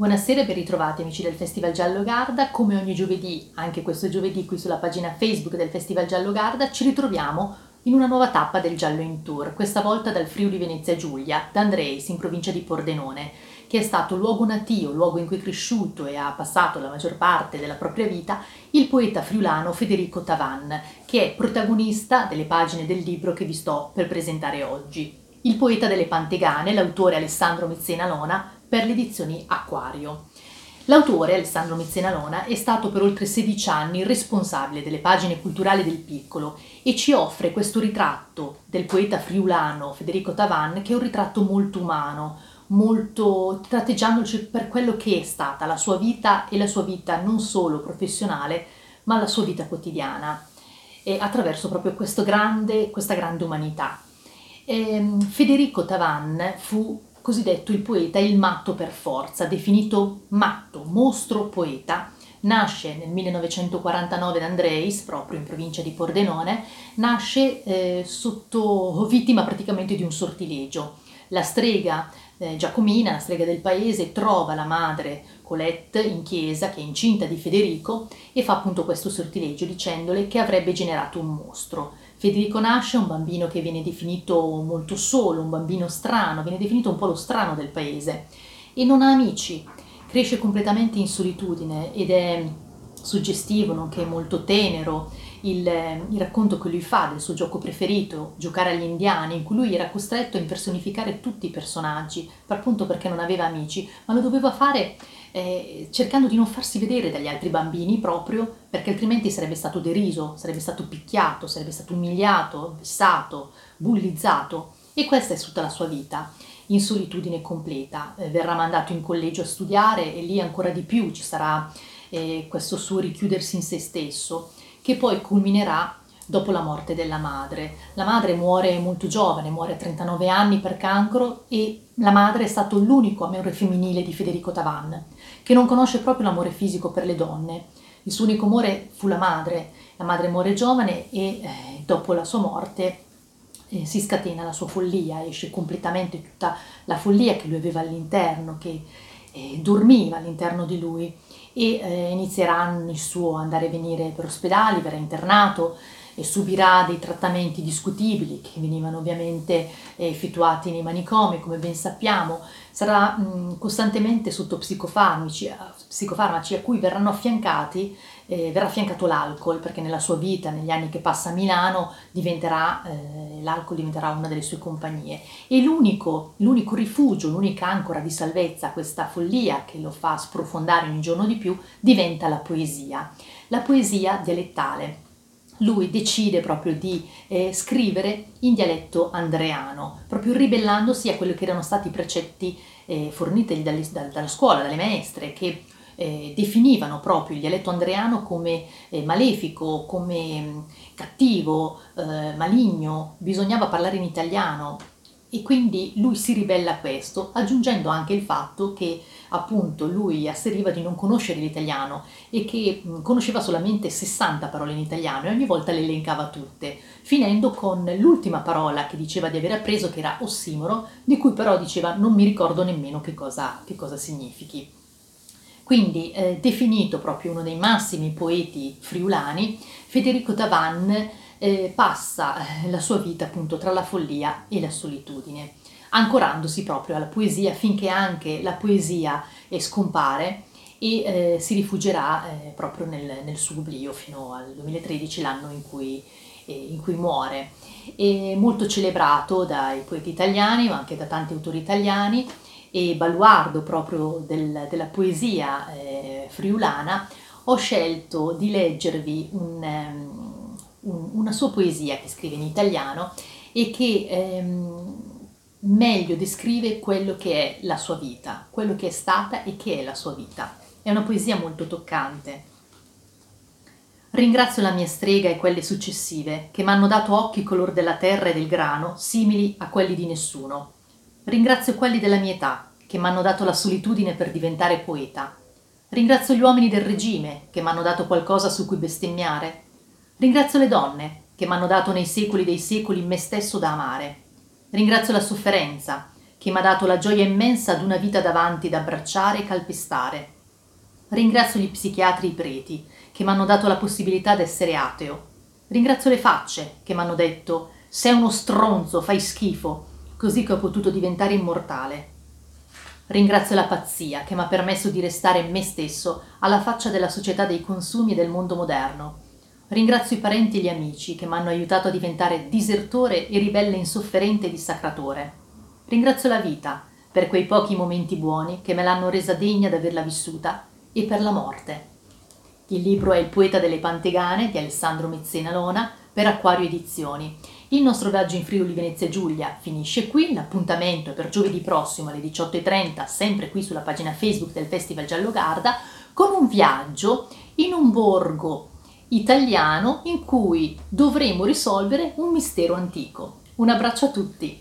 Buonasera e ben ritrovati amici del Festival Giallo Garda. Come ogni giovedì, anche questo giovedì qui sulla pagina Facebook del Festival Giallo Garda, ci ritroviamo in una nuova tappa del Giallo in Tour, questa volta dal Friuli Venezia Giulia, da Andreis in provincia di Pordenone, che è stato luogo natio, luogo in cui è cresciuto e ha passato la maggior parte della propria vita il poeta friulano Federico Tavan, che è protagonista delle pagine del libro che vi sto per presentare oggi. Il poeta delle Pantegane, l'autore Alessandro Mezzena Lona, per le edizioni Acquario. L'autore, Alessandro Mezzenalona, è stato per oltre 16 anni responsabile delle pagine culturali del Piccolo e ci offre questo ritratto del poeta friulano Federico Tavan, che è un ritratto molto umano, molto tratteggiandoci per quello che è stata la sua vita e la sua vita non solo professionale, ma la sua vita quotidiana, e attraverso proprio grande, questa grande umanità. Ehm, Federico Tavan fu cosiddetto il poeta il matto per forza, definito matto, mostro poeta. Nasce nel 1949 ad Andreis, proprio in provincia di Pordenone, nasce eh, sotto vittima praticamente di un sortilegio. La strega eh, Giacomina, la strega del paese, trova la madre Colette in chiesa, che è incinta di Federico, e fa appunto questo sortilegio dicendole che avrebbe generato un mostro. Federico nasce un bambino che viene definito molto solo, un bambino strano, viene definito un po' lo strano del paese. E non ha amici, cresce completamente in solitudine ed è suggestivo, nonché molto tenero, il, il, racconto che lui fa del suo gioco preferito, giocare agli indiani, in cui lui era costretto a impersonificare tutti i personaggi, appunto perché non aveva amici, ma lo doveva fare eh, cercando di non farsi vedere dagli altri bambini proprio perché altrimenti sarebbe stato deriso, sarebbe stato picchiato, sarebbe stato umiliato, vessato, bullizzato e questa è tutta la sua vita in solitudine completa. Eh, verrà mandato in collegio a studiare e lì ancora di più ci sarà eh, questo suo richiudersi in se stesso che poi culminerà dopo la morte della madre. La madre muore molto giovane, muore a 39 anni per cancro e la madre è stato l'unico amore femminile di Federico Tavan, che non conosce proprio l'amore fisico per le donne. Il suo unico amore fu la madre. La madre muore giovane e eh, dopo la sua morte eh, si scatena la sua follia, esce completamente tutta la follia che lui aveva all'interno, che eh, dormiva all'interno di lui e eh, inizierà il suo andare e venire per ospedali, verrà internato, subirà dei trattamenti discutibili che venivano ovviamente eh, effettuati nei manicomi, come ben sappiamo, sarà mh, costantemente sotto psicofarmaci, psicofarmaci, a cui verranno affiancati, eh, verrà affiancato l'alcol, perché nella sua vita, negli anni che passa a Milano, diventerà, eh, l'alcol diventerà una delle sue compagnie. E l'unico, l'unico rifugio, l'unica ancora di salvezza a questa follia che lo fa sprofondare ogni giorno di più, diventa la poesia. La poesia dialettale lui decide proprio di eh, scrivere in dialetto andreano, proprio ribellandosi a quelli che erano stati i precetti eh, forniti dalle, dalla scuola, dalle maestre, che eh, definivano proprio il dialetto andreano come eh, malefico, come mm, cattivo, eh, maligno, bisognava parlare in italiano e quindi lui si ribella a questo, aggiungendo anche il fatto che appunto lui asseriva di non conoscere l'italiano e che conosceva solamente 60 parole in italiano e ogni volta le elencava tutte, finendo con l'ultima parola che diceva di aver appreso che era ossimoro, di cui però diceva non mi ricordo nemmeno che cosa, che cosa significhi. Quindi, eh, definito proprio uno dei massimi poeti friulani, Federico Tavan eh, passa eh, la sua vita appunto tra la follia e la solitudine, ancorandosi proprio alla poesia finché anche la poesia eh, scompare e eh, si rifugierà eh, proprio nel, nel, suo oblio fino al 2013, l'anno in cui, eh, in cui muore. È molto celebrato dai poeti italiani, ma anche da tanti autori italiani, e baluardo proprio del, della poesia friulana, ho scelto di leggervi un, un, una sua poesia che scrive in italiano e che ehm, meglio descrive quello che è la sua vita, quello che è stata e che è la sua vita. È una poesia molto toccante. Ringrazio la mia strega e quelle successive, che m'hanno dato occhi color della terra e del grano, simili a quelli di nessuno. Ringrazio quelli della mia età, che m'hanno dato la solitudine per diventare poeta. Ringrazio gli uomini del regime, che m'hanno dato qualcosa su cui bestemmiare. Ringrazio le donne che mi hanno dato nei secoli dei secoli me stesso da amare. Ringrazio la sofferenza che mi ha dato la gioia immensa ad una vita davanti da abbracciare e calpestare. Ringrazio gli psichiatri e i preti, che mi hanno dato la possibilità di essere ateo. Ringrazio le facce, che mi hanno detto sei uno stronzo, fai schifo, così che ho potuto diventare immortale. Ringrazio la pazzia che mi ha permesso di restare me stesso alla faccia della società dei consumi e del mondo moderno. Ringrazio i parenti e gli amici che mi hanno aiutato a diventare disertore e ribelle insofferente e dissacratore. Ringrazio la vita per quei pochi momenti buoni che me l'hanno resa degna di averla vissuta e per la morte. Il libro è Il poeta delle Pantegane di Alessandro Mezzena Lona per Acquario Edizioni il nostro viaggio in Friuli Venezia Giulia finisce qui, l'appuntamento è per giovedì prossimo alle 18.30, sempre qui sulla pagina Facebook del Festival Giallo Garda, con un viaggio in un borgo italiano in cui dovremo risolvere un mistero antico. Un abbraccio a tutti!